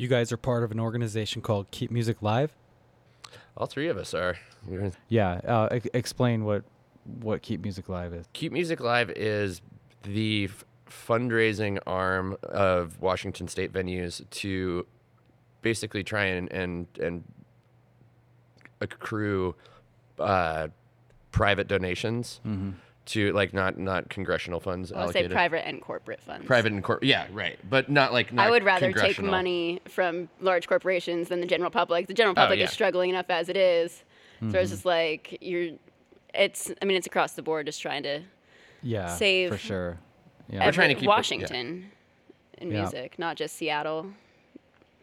You guys are part of an organization called Keep Music Live. All three of us are. We're Yeah, uh, e- explain what what Keep Music Live is. Keep Music Live is the f- fundraising arm of Washington State venues to basically try and and, and accrue uh, private donations to like not not congressional funds I would say private and corporate funds. private and corporate, yeah right but not like not I would rather take money from large corporations than the general public. The general public Oh, yeah. is struggling enough as it is. So it's just like you're. It's. I mean, it's across the board, just trying to Yeah, Save for sure. Yeah, We're trying to every- keep it- yeah. Washington in Yeah. music, not just Seattle.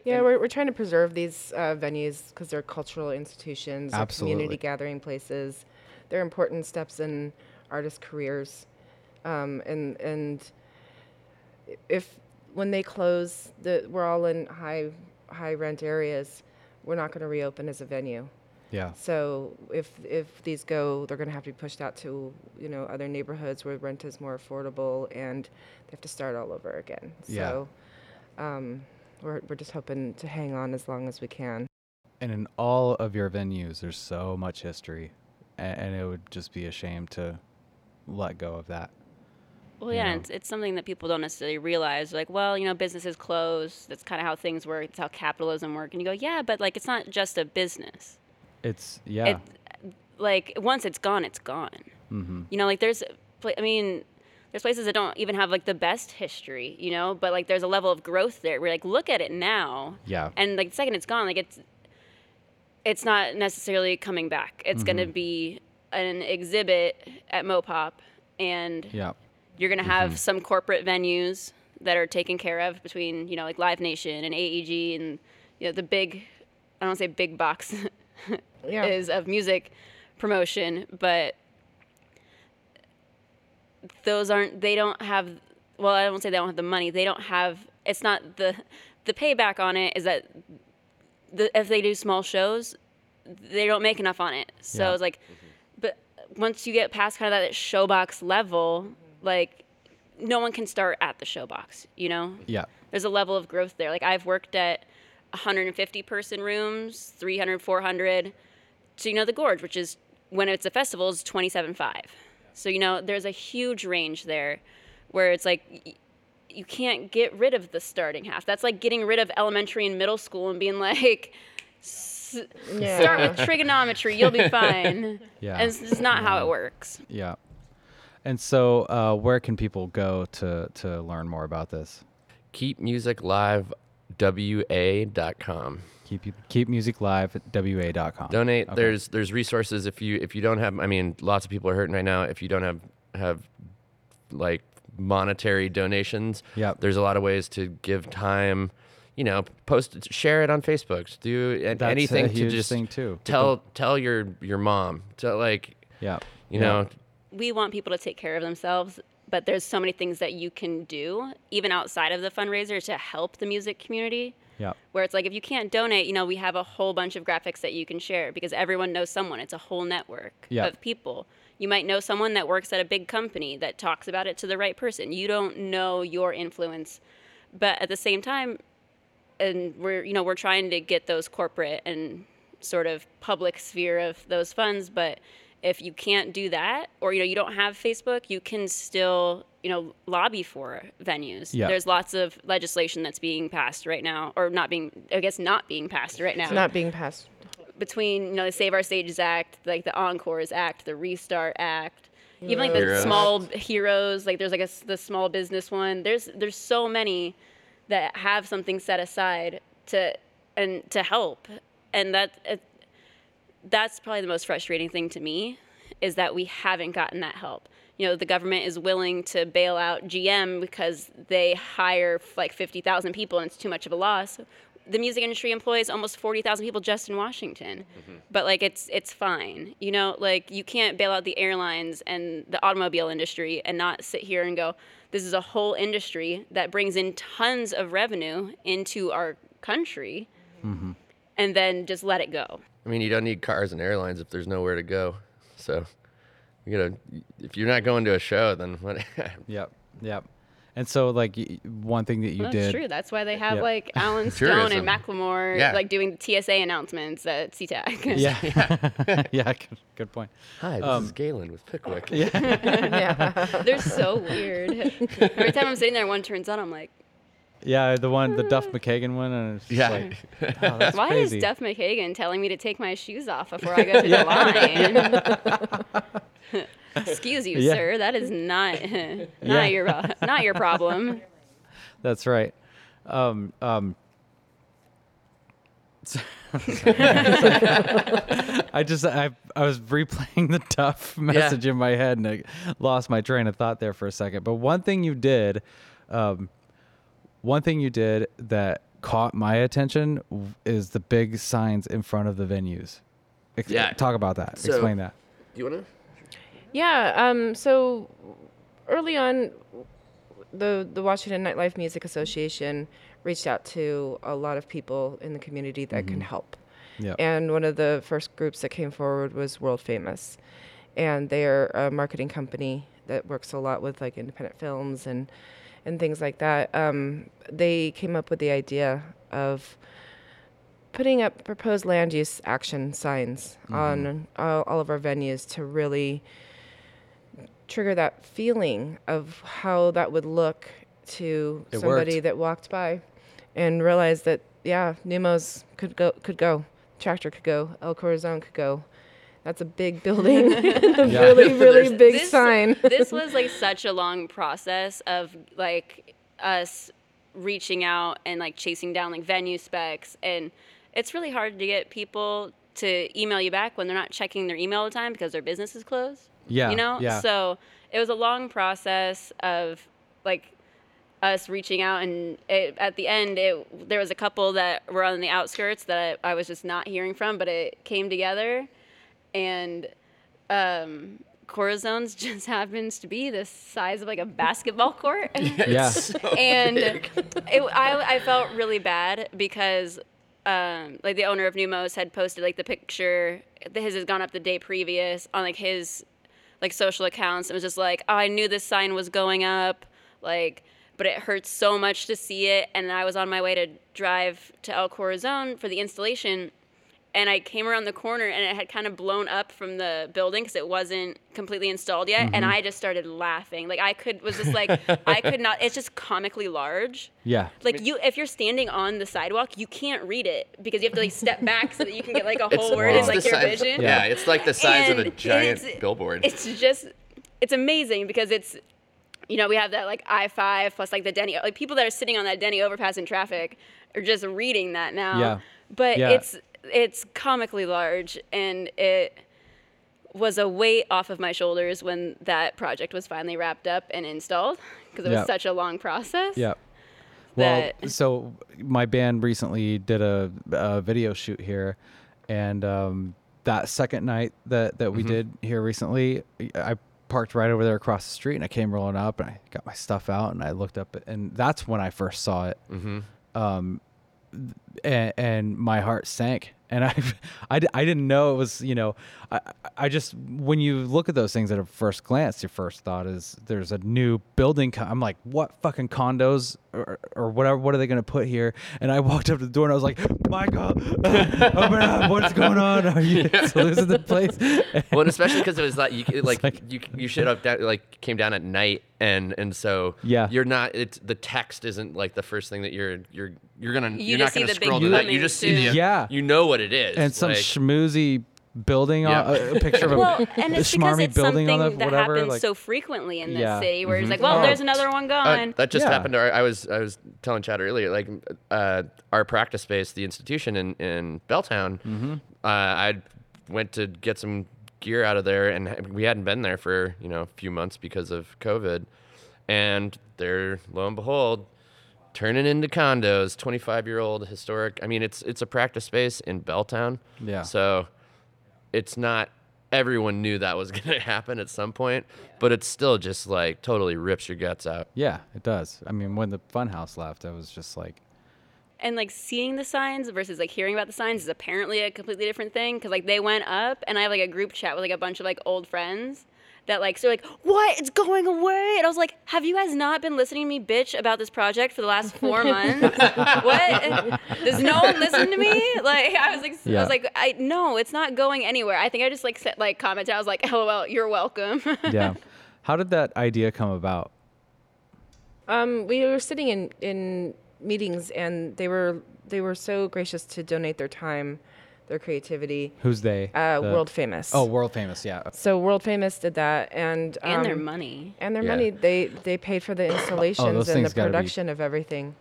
Yeah, we're, we're trying to preserve these uh, venues because they're cultural institutions, they're Absolutely. community gathering places. They're important steps in artists' careers, um, and and if when they close, the we're all in high high rent areas, we're not going to reopen as a venue. yeah, So if if these go, they're going to have to be pushed out to you know other neighborhoods where rent is more affordable, and they have to start all over again. Yeah. So um, we're we're just hoping to hang on as long as we can. and in all of your venues, there's so much history, and, and it would just be a shame to let go of that. Well, yeah, and it's, it's something that people don't necessarily realize. Like, well, you know, businesses close. That's kind of how things work. It's how capitalism works. And you go, yeah, but like, it's not just a business. It's yeah, It, like, once it's gone, it's gone. mm-hmm. You know, like there's, I mean, there's places that don't even have like the best history. You know, but like there's a level of growth there. We're like, look at it now. yeah, and like the second it's gone like it's it's not necessarily coming back it's going to Mm-hmm. be an exhibit at mopop and yeah, you're going to have Mm-hmm. some corporate venues that are taken care of between you know like live nation and aeg and you know the big i don't want to say big box Yeah. is of music promotion but those aren't they don't have well i don't say they don't have the money they don't have it's not the the payback on it is that the, if they do small shows they don't make enough on it so Yeah. it's like but once you get past kind of that showbox level mm-hmm. like no one can start at the showbox you know? Yeah, there's a level of growth there. Like i've worked at 150 person rooms 300 400 so you know the gorge which is when it's a festival is 27.5 so you know there's a huge range there where it's like you can't get rid of the starting half. That's like getting rid of elementary and middle school and being like "S- Yeah. start with trigonometry you'll be fine Yeah. and it's just not how it works yeah. And so, uh, where can people go to to learn more about this? keepmusiclivewa.com Keep keep music live at wa.com. donate Okay. there's there's resources if you if you don't have i mean lots of people are hurting right now if you don't have have like monetary donations yeah, there's a lot of ways to give time you know post it- share it on facebook do That's anything a to just thing too. tell tell your your mom to like Yeah. you Yeah. know we want people to take care of themselves but there's so many things that you can do even outside of the fundraiser to help the music community Yeah. where it's like if you can't donate you know we have a whole bunch of graphics that you can share because everyone knows someone it's a whole network Yeah. of people you might know someone that works at a big company that talks about it to the right person you don't know your influence but at the same time and we're you know we're trying to get those corporate and sort of public sphere of those funds but if you can't do that or you know you don't have facebook you can still you know lobby for venues Yeah. there's lots of legislation that's being passed right now or not being i guess not being passed right now It's not being passed. between you know the save our stages act like the encores act the restart act even like the Heroes. small heroes like there's like a s- the small business one there's there's so many that have something set aside to and to help. And that it, that's probably the most frustrating thing to me is that we haven't gotten that help. You know the government is willing to bail out gm because they hire like 50000 people and it's too much of a loss the music industry employs almost 40,000 people just in Washington. Mm-hmm. But like it's it's fine. You know, like you can't bail out the airlines and the automobile industry and not sit here and go this is a whole industry that brings in tons of revenue into our country. Mm-hmm. And then just let it go. i mean you don't need cars and airlines if there's nowhere to go so you gotta if you're not going to a show then what Yep. Yep. And so, like, one thing that you did. That's did. true. That's why they have Yeah. like Alan Stone Tourism. and Macklemore Yeah. like doing the TSA announcements at SeaTac. Yeah. yeah. good, good point. Hi, this Um, is Galen with Pickwick. yeah. They're so weird. Every time I'm sitting there, one turns on. I'm like, Yeah, the one, the Duff McKagan one. And it's Yeah. like, oh, that's why crazy. is Duff McKagan telling me to take my shoes off before I go through the line? Excuse you, Yeah. sir. That is not not Yeah. your uh, not your problem. That's right. Um, um, I just I I was replaying the Duff message in my head and I lost my train of thought there for a second. But one thing you did, um, one thing you did that caught my attention is the big signs in front of the venues. Ex- Yeah. talk about that. So- Explain that. Do you want to? Yeah. Um, so early on, the the Washington Nightlife Music Association reached out to a lot of people in the community that can help. Yeah. And one of the first groups that came forward was World Famous, and they are a marketing company that works a lot with like independent films and and things like that. Um, they came up with the idea of putting up proposed land use action signs on all, all of our venues to really trigger that feeling of how that would look to It somebody worked. that walked by and realized that yeah, Neumos could go could go, Tractor could go, El Corazon could go. That's a big building, a Yeah. really really big This- sign. this was like such a long process of like us reaching out and like chasing down like venue specs and it's really hard to get people to email you back when they're not checking their email all the time because their business is closed Yeah. you know Yeah. so it was a long process of like us reaching out and it, at the end it there was a couple that were on the outskirts that I, I was just not hearing from but it came together and um Corazon's just happens to be the size of like a basketball court yeah. and it, I, I felt really bad because um, like the owner of Neumos had posted like the picture his has gone up the day previous on like his like social accounts. It was just like, oh, I knew this sign was going up, like, but it hurts so much to see it. And I was on my way to drive to El Corazon for the installation, and I came around the corner and it had kind of blown up from the building because it wasn't completely installed yet. And mm-hmm. I just started laughing. Like I could was just like I could not. It's just comically large. Yeah. Like you, if you're standing on the sidewalk, you can't read it because you have to like step back so that you can get like a whole word in like your size, vision. Yeah, it's like the size of a giant it's- billboard. It's just, it's amazing because it's, you know, we have that like I five plus like the Denny, like people that are sitting on that Denny overpass in traffic are just reading that now. Yeah. But Yeah. it's it's comically large and it was a weight off of my shoulders when that project was finally wrapped up and installed because it was Yeah. such a long process. Yeah. Well, so my band recently did a, a video shoot here, and um, that second night that that we did here recently, I parked right over there across the street, and I came rolling up, and I got my stuff out, and I looked up, and that's when I first saw it. Um, and, and my heart sank. And I, I, I didn't know it was you know I, I just when you look at those things at a first glance your first thought is there's a new building co- I'm like what fucking condos or, or whatever what are they going to put here? And I walked up to the door and I was like Michael open up what's going on? Are you losing the place? Well, and especially because it was like you like, like- you you showed up that like came down at night and and so Yeah. you're not it's the text isn't like the first thing that you're you're you're gonna You you are just not gonna the big scroll to that you just see the. Yeah. you know what it is and some like, schmoozy building Yeah. on a picture of a, Well, and a it's because schmarmy it's building on the that whatever happens like so frequently in this Yeah. city, where it's like, well, Oh. there's another one Uh, gone. that just Yeah. happened to our, I was I was telling Chad earlier, like uh, our practice space, the institution in in Belltown. Mm-hmm. Uh, I went to get some gear out of there, and we hadn't been there for you know a few months because of COVID, and there, lo and behold, turning into condos. Twenty five year old historic. I mean, it's it's a practice space in Belltown. Yeah. So it's not everyone knew that was going to happen at some point, but it's still just like totally rips your guts out. yeah it does I mean when the funhouse left I was just like and like seeing the signs versus like hearing about the signs is apparently a completely different thing because like they went up and i have like a group chat with like a bunch of like old friends that like so like what? It's going away. And i was like have you guys not been listening to me bitch about this project for the last four months? What? Does no one listen to me? Like i was like i was like i no it's not going anywhere. I think i just like said like commented i was like lol you're welcome. Yeah. How did that idea come about? Um, we were sitting in, in meetings, and they were they were so gracious to donate their time, their creativity. Who's they? Uh, The- world famous. Oh, world famous. Yeah. so world famous did that, and and their um, money and their Yeah. money. They they paid for the installations Oh, and the things gotta be- production of everything.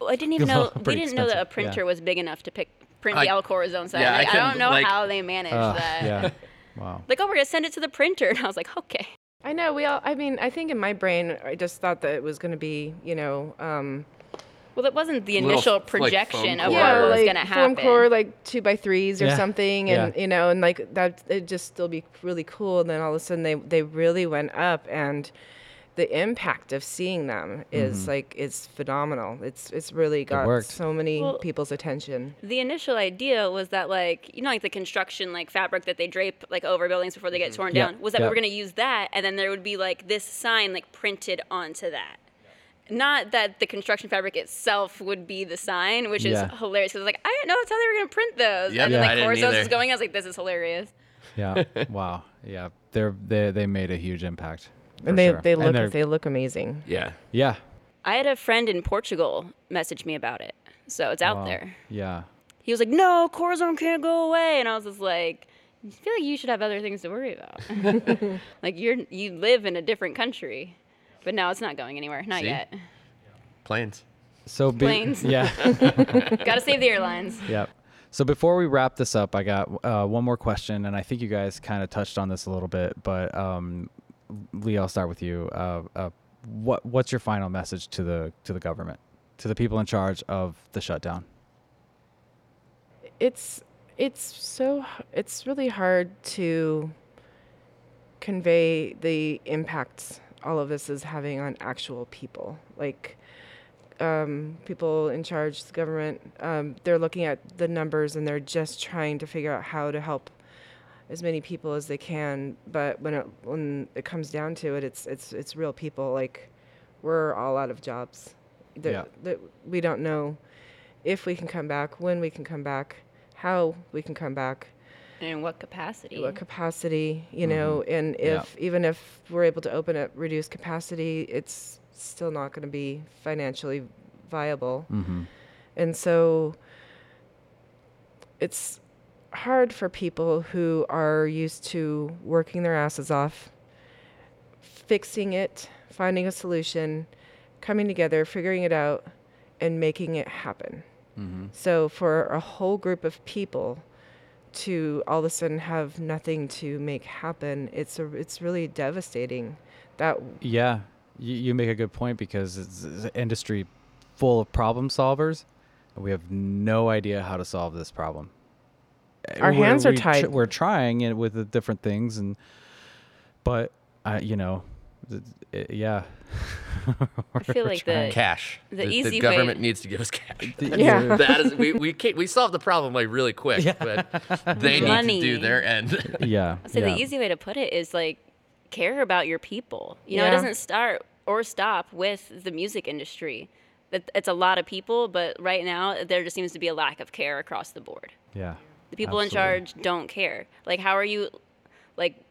Well, I didn't even know. We didn't know that a expensive, yeah. printer was big enough to pick print I- the El Corazon side. yeah, I like, I, couldn't, don't know like- how they managed Uh, that. yeah. Wow. Like, oh, we're gonna send it to the printer, and I was like, okay. I know we all. I mean, I think in my brain, I just thought that it was going to be, you know, um, Well, that wasn't the initial like, projection foam of core. what yeah, was gonna foam happen. core, like two by threes or Yeah. something, and Yeah. you know, and like that, it just still be really cool. And then all of a sudden, they they really went up, and the impact of seeing them is mm-hmm. like it's phenomenal. It's it's really got worked. so many Well- people's attention. the initial idea was that like you know like the construction like fabric that they drape like over buildings before they get mm-hmm. torn Yeah, down was that yeah. we were going to use that and then there would be like this sign like printed onto that not that the construction fabric itself would be the sign which is Yeah. hilarious because like i didn't know that's how they were going to print those Yep, and then Yeah. like I didn't Corazon's either. is going i was like this is hilarious Yeah. wow. Yeah. They're they they made a huge impact. for And they sure. they look they're- they look amazing. Yeah. Yeah. i had a friend in portugal message me about it so it's out Wow. there Yeah. he was like no Corazon can't go away and i was just like I feel like you should have other things to worry about. like you're you live in a different country, but now it's not going anywhere. Not See? yet. Planes. So be- Planes. Yeah. Got to save the airlines. Yep. So before we wrap this up, I got uh, one more question, and I think you guys kind of touched on this a little bit, but um, Lee, I'll start with you. Uh, uh, what what's your final message to the to the government, to the people in charge of the shutdown? it's it's so it's really hard to convey the impacts all of this is having on actual people. Like um, people in charge the government um, they're looking at the numbers and they're just trying to figure out how to help as many people as they can. But when it when it comes down to it it's it's it's real people. Like we're all out of jobs. That, Yeah. that we don't know if we can come back when we can come back how we can come back And in what capacity? what capacity you know and Yeah. if even if we're able to open at reduced capacity it's still not going to be financially viable Mm-hmm. and so it's hard for people who are used to working their asses off, fixing it, finding a solution, coming together, figuring it out, and making it happen. Mm-hmm. So for a whole group of people to all of a sudden have nothing to make happen, it's a, it's really devastating. That Yeah, you, you make a good point because it's, it's an industry full of problem solvers, and we have no idea how to solve this problem. Our We're- hands are we tr- tied. we're trying it with the different things, and but uh, you know, yeah. I feel like the Cash. The easy way- government needs to give us cash. Yeah. that is we we can't, we solved the problem like really quick, but they need to do their end. yeah. I'd say yeah. the easy way to put it is like care about your people. You know, it doesn't start or stop with the music industry. That it's a lot of people, but right now there just seems to be a lack of care across the board. Yeah. The people in charge don't care. Like, how are you? Like,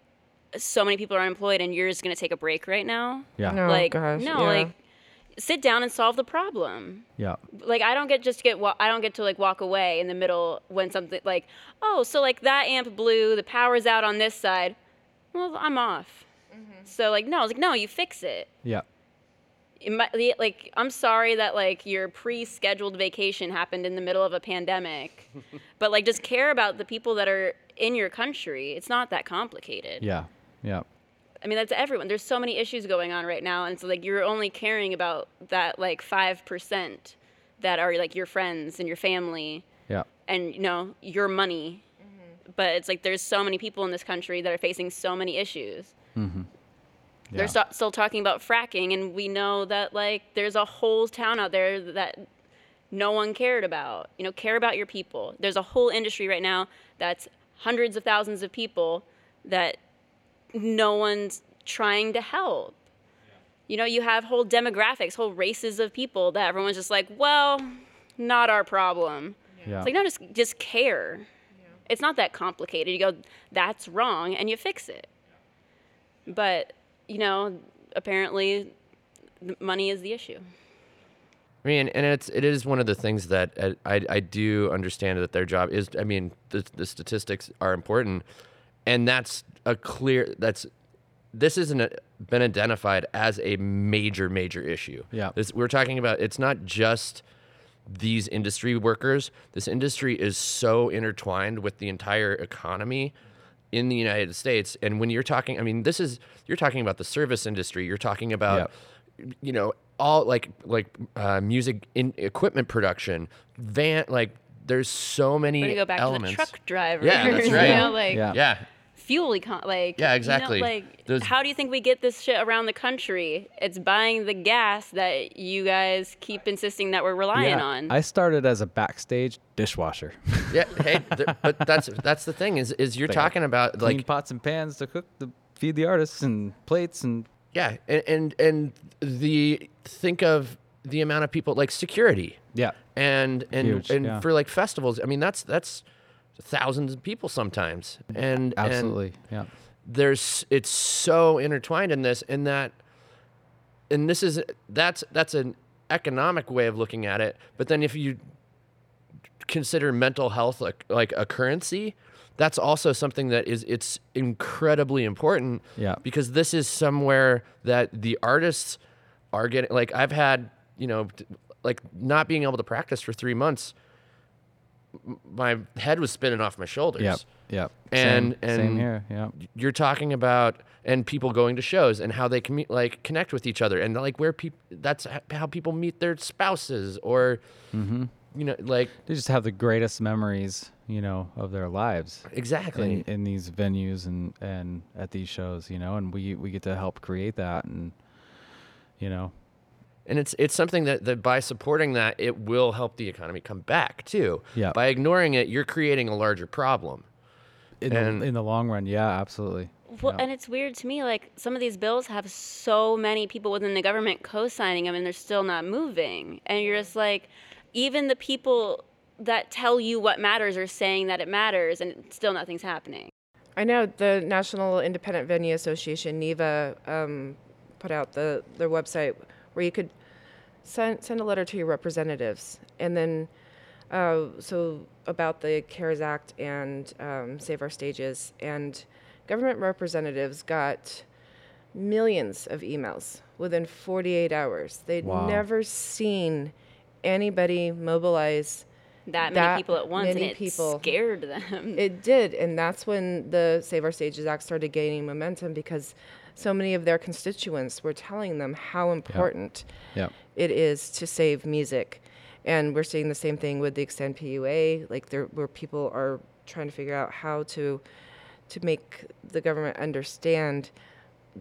so many people are unemployed, and you're just gonna take a break right now? Yeah. No. Like, gosh, no, yeah. like, sit down and solve the problem. Yeah. Like, I don't get just get wa- I don't get to like walk away in the middle when something like, oh, so like that amp blew, the power's out on this side. Well, I'm off. Mm-hmm. So like, no, I was like, no, you fix it. Yeah. it might, the- like I'm sorry that like your pre-scheduled vacation happened in the middle of a pandemic, but like just care about the people that are in your country. It's not that complicated. Yeah. Yeah. I mean, that's everyone. There's so many issues going on right now, and so like you're only caring about that like five percent that are like your friends and your family Yeah. and you know your money. Mm-hmm. But it's like there's so many people in this country that are facing so many issues. Mm-hmm. Yeah. They're st- still talking about fracking, and we know that like there's a whole town out there that no one cared about. You know, care about your people. There's a whole industry right now that's hundreds of thousands of people that no one's trying to help. You know, you have whole demographics, whole races of people that everyone's just like, well, not our problem. Yeah. It's like, no, just just care. It's not that complicated. You go, that's wrong, and you fix it. But you know, apparently, money is the issue. I mean, and it's it is one of the things that uh, I I do understand that their job is. I mean, the the statistics are important, and that's a clear that's this isn't been identified as a major major issue. Yeah. this, we're talking about. It's not just these industry workers. This industry is so intertwined with the entire economy in the United States. And when you're talking, I mean, this is you're talking about the service industry. You're talking about, you know, all like like uh, music in equipment production, van like. There's so many We're gonna go back elements. to the truck driver. Yeah, that's right. you know, like Yeah. Yeah, fuel econ like Yeah, you know, exactly. like Those- how do you think we get this shit around the country it's buying the gas that you guys keep insisting that we're relying Yeah, on I started as a backstage dishwasher. yeah. Hey, th- but that's that's the thing is is you're Like, talking about Clean like pots and pans to cook, to feed the artists, and plates, and yeah, and, and and the think of the amount of people like security. yeah, and and Huge, and yeah. for like festivals i mean that's that's thousands of people sometimes and absolutely, and yeah, there's it's so intertwined in this and that and this is that's that's an economic way of looking at it but then if you consider mental health like like a currency that's also something that is it's incredibly important Yeah. because this is somewhere that the artists are getting like i've had you know like not being able to practice for three months my head was spinning off my shoulders yep, yep. And- same, same here, yeah, you're talking about and people going to shows and how they commu- like connect with each other and like where people that's how people meet their spouses or Mm-hmm. you know like they just have the greatest memories, you know, of their lives. exactly in, in these venues and and at these shows, you know, and we we get to help create that, and you know, and it's it's something that, that by supporting that it will help the economy come back too Yeah. by ignoring it you're creating a larger problem in And- the in the long run, yeah, absolutely. well, Yeah. and it's weird to me like some of these bills have so many people within the government co-signing them and they're still not moving and you're just like even the people that tell you what matters are saying that it matters and still nothing's happening I know the National Independent Venue Association, NIVA, um, put out the their website where you could send send a letter to your representatives, and then uh, so about the CARES Act and um, Save Our Stages, and government representatives got millions of emails within 48 hours. They'd Wow. never seen anybody mobilize that many That people at once and it people. scared them it did, and that's when the Save Our Stages Act started gaining momentum because so many of their constituents were telling them how important Yeah, it is to save music. And we're seeing the same thing with the Extend PUA, like there where people are trying to figure out how to to make the government understand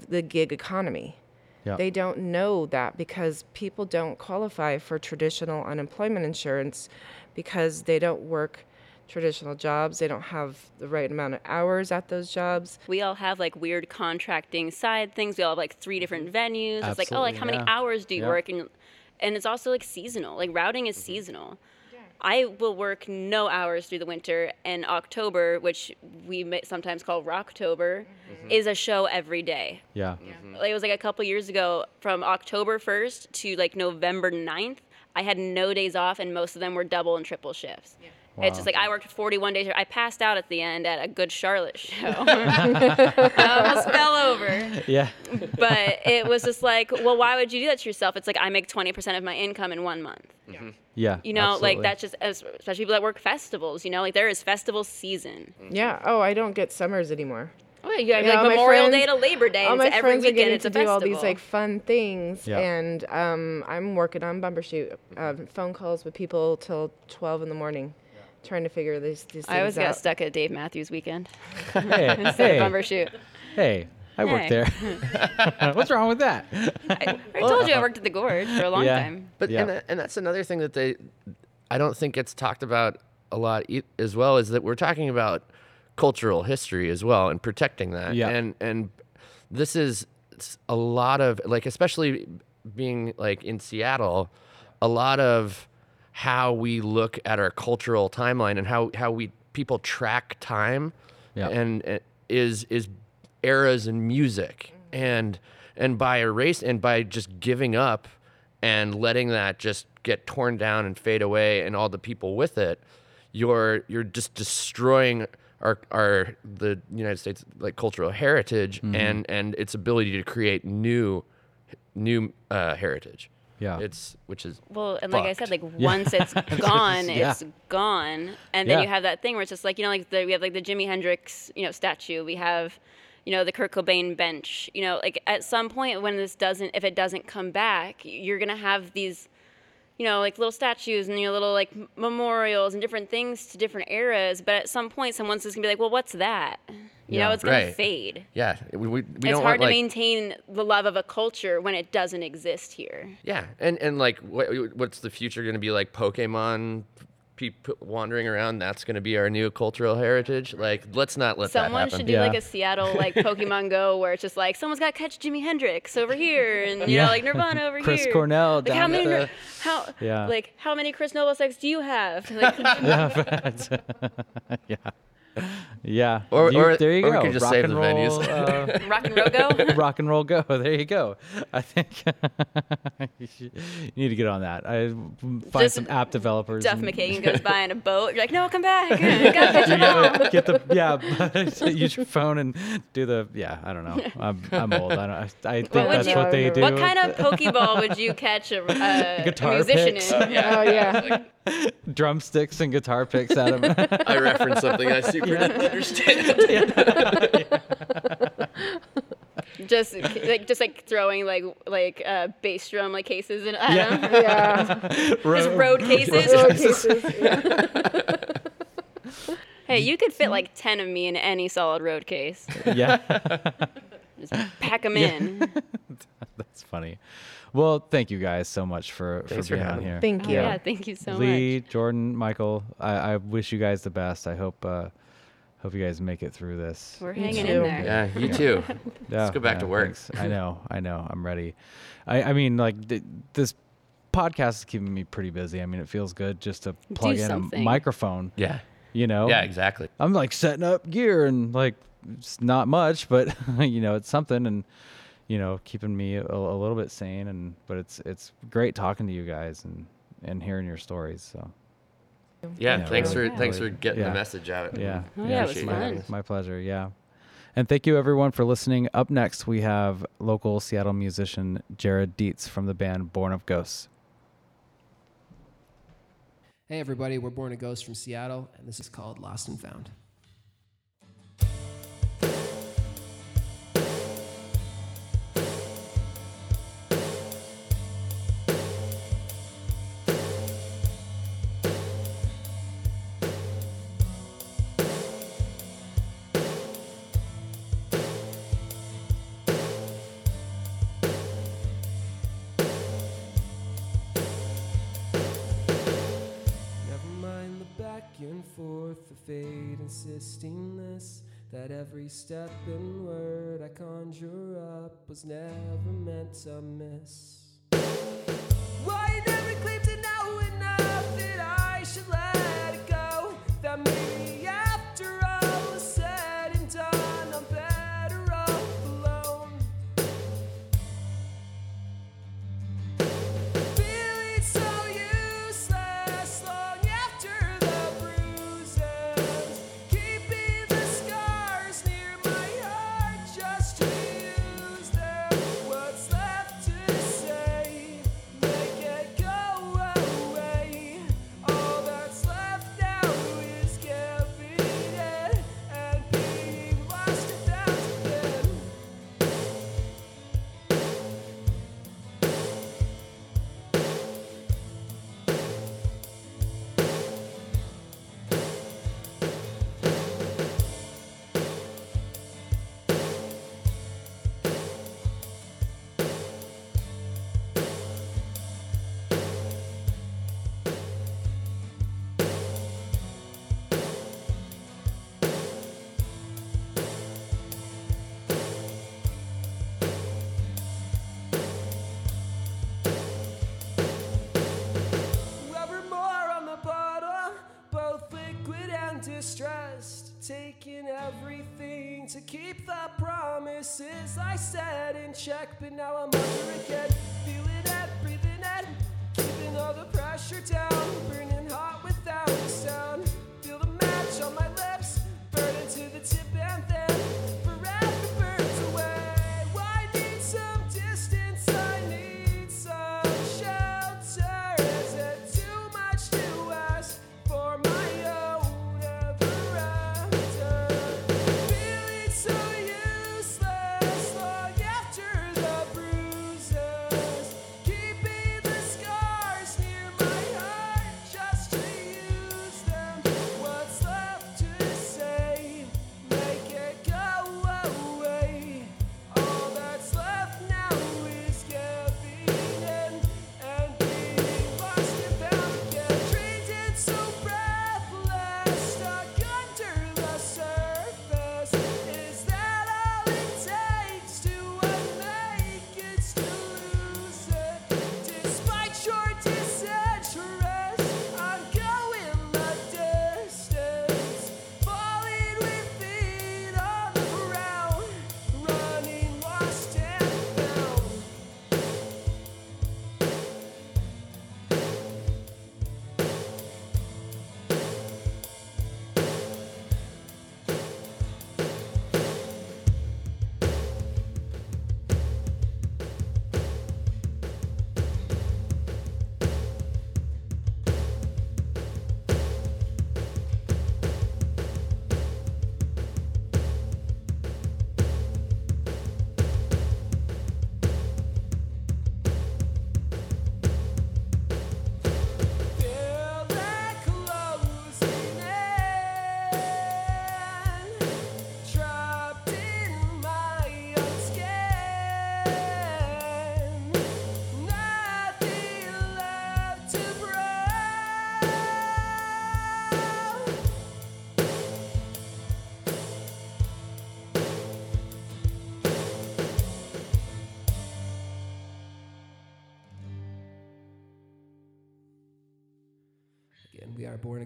the gig economy. yeah, They don't know that because people don't qualify for traditional unemployment insurance because they don't work traditional jobs. They don't have the right amount of hours at those jobs. we all have like weird contracting side things. We all have like three mm-hmm. different venues. It's like, oh, like Absolutely, how many hours do you Yeah. work? And and it's also like seasonal. Like routing is mm-hmm. seasonal. I will work no hours through the winter, and October, which we may sometimes call Rocktober, mm-hmm. is a show every day. yeah, Like, it was like a couple years ago, from October 1st to like November 9th, I had no days off, and most of them were double and triple shifts. It's just like I worked 41 days. I passed out at the end at a Good Charlotte show. I almost fell over. yeah, But it was just like, well, why would you do that to yourself? It's like I make 20% of my income in one month. yeah. You know, like that's just, especially people that work festivals, you know, like there is festival season. Yeah. Oh, I don't get summers anymore. Oh, yeah, you have Yeah, like my Memorial friends- Day to Labor Day. all and my every friends are weekend getting to do festival. all these like fun things, Yeah. and um, I'm working on Bumbershoot uh, phone calls with people till 12 in the morning, trying to figure these these things I always out. got stuck at Dave Matthews Weekend hey, instead hey, of Bumbershoot. hey, I worked there. What's wrong with that? I, I told you I uh, worked at the Gorge for a long Yeah. time. But Yeah. and, tha- and that's another thing that they, I don't think gets talked about a lot e- as well is that we're talking about cultural history as well and protecting that. Yeah. And and this is a lot of like especially being like in Seattle, a lot of how we look at our cultural timeline and how how we people track time Yeah. and uh, is is eras in music. And and by erase and by just giving up and letting that just get torn down and fade away and all the people with it you're you're just destroying our our the United States like cultural heritage and and its ability to create new new uh, heritage Yeah. it's which is Well, and like I said, fucked. like once it's gone, Yeah. it's gone, and then Yeah. you have that thing where it's just like you know, like the, we have like the Jimi Hendrix, you know, statue. We have, you know, the Kurt Cobain bench. You know, like at some point when this doesn't, if it doesn't come back, you're gonna have these, you know, like little statues and your little like memorials and different things to different eras. But at some point, someone's just gonna be like, well, what's that? You Yeah. know, it's gonna Right. fade. yeah we, we, we it's don't hard want to like maintain the love of a culture when it doesn't exist here. Yeah, and and like, what, what's the future to be like? Pokemon, people wandering around. That's going to be our new cultural heritage. Like, let's not let Someone that happen. should do Yeah. like a Seattle like Pokemon Go where it's just like someone's got to catch Jimi Hendrix over here and you Yeah. know like Nirvana over Chris here. Cornell like down how many the- how Yeah. like how many Krist Novoselics do you have? Like, yeah. Yeah. Or- You- or- there you or we could just rock save and the roll, venues. uh, rock and roll go. rock and roll go. There you go. I think you, should- you need to get on that. I find Just some app developers. Duff and- McKagan goes by in a boat. You're like, no, come back. You gotta catch you them all. gotta get the yeah. use your phone and do the yeah. I don't know. I'm I'm old. I don't. I, I think What would that's you- what they do. What kind of Pokeball would you catch a, a, a Guitar musician picks. in? Oh yeah. drumsticks and guitar picks at him? I referenced something I super didn't understand. Just like just like throwing like like uh, bass drum like cases in at Yeah. him. Yeah. Just road cases. Road cases. Yeah. Hey, you could fit like ten of me in any solid road case. yeah. Just pack them in. That's funny. Well, thank you guys so much for Thanks for for being on having here. Thank you. yeah, thank you so much. Lee, much. Jordan, Michael, I, I wish you guys the best. I hope uh, hope you guys make it through this. We're hanging too. in there. yeah, you too. Yeah, Let's go back yeah, to work. thanks. I know, I know, I'm ready. I, I mean, like th- this podcast is keeping me pretty busy. I mean, it feels good just to plug in a microphone. Yeah, You know, yeah, exactly. I'm like setting up gear and like it's not much, but you know, it's something and you know, keeping me a, a little bit sane and but it's it's great talking to you guys and and hearing your stories. So Yeah, Yeah, thanks really, for thanks for getting Yeah. the message out. yeah, Oh, yeah, it was Appreciate you fun. having us. my pleasure. Yeah. And thank you everyone for listening. Up next, we have local Seattle musician Jared Dietz from the band Born of Ghosts. Hey, everybody, we're Born of Ghosts from Seattle, and this is called Lost and Found. Forth, the fate insisting this. That every step and word I conjure up was never meant to miss. Why keep the promises I set in check. But now I'm under again, feeling it, breathing it, keeping all the pressure down, burning hot without a sound. Feel the match on my lips,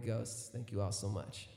Ghosts. Thank you all so much.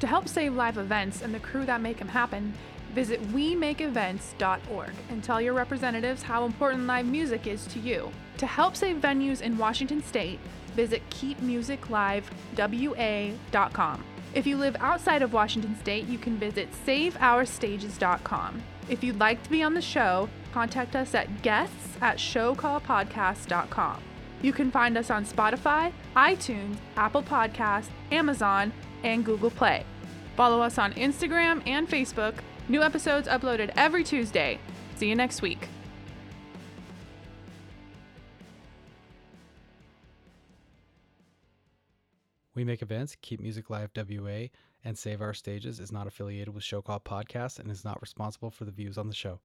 To help save live events and the crew that make them happen, visit WeMakeEvents.org and tell your representatives how important live music is to you. To help save venues in Washington State, visit KeepMusicLiveWA.com. If you live outside of Washington State, you can visit SaveOurStages.com. If you'd like to be on the show, contact us at guests at showcallpodcast.com. You can find us on Spotify, iTunes, Apple Podcasts, Amazon, and Google Play. Follow us on Instagram and Facebook. New episodes uploaded every Tuesday. See you next week. We make events, keep music live WA, and save our stages is not affiliated with Show Call Podcast and is not responsible for the views on the show.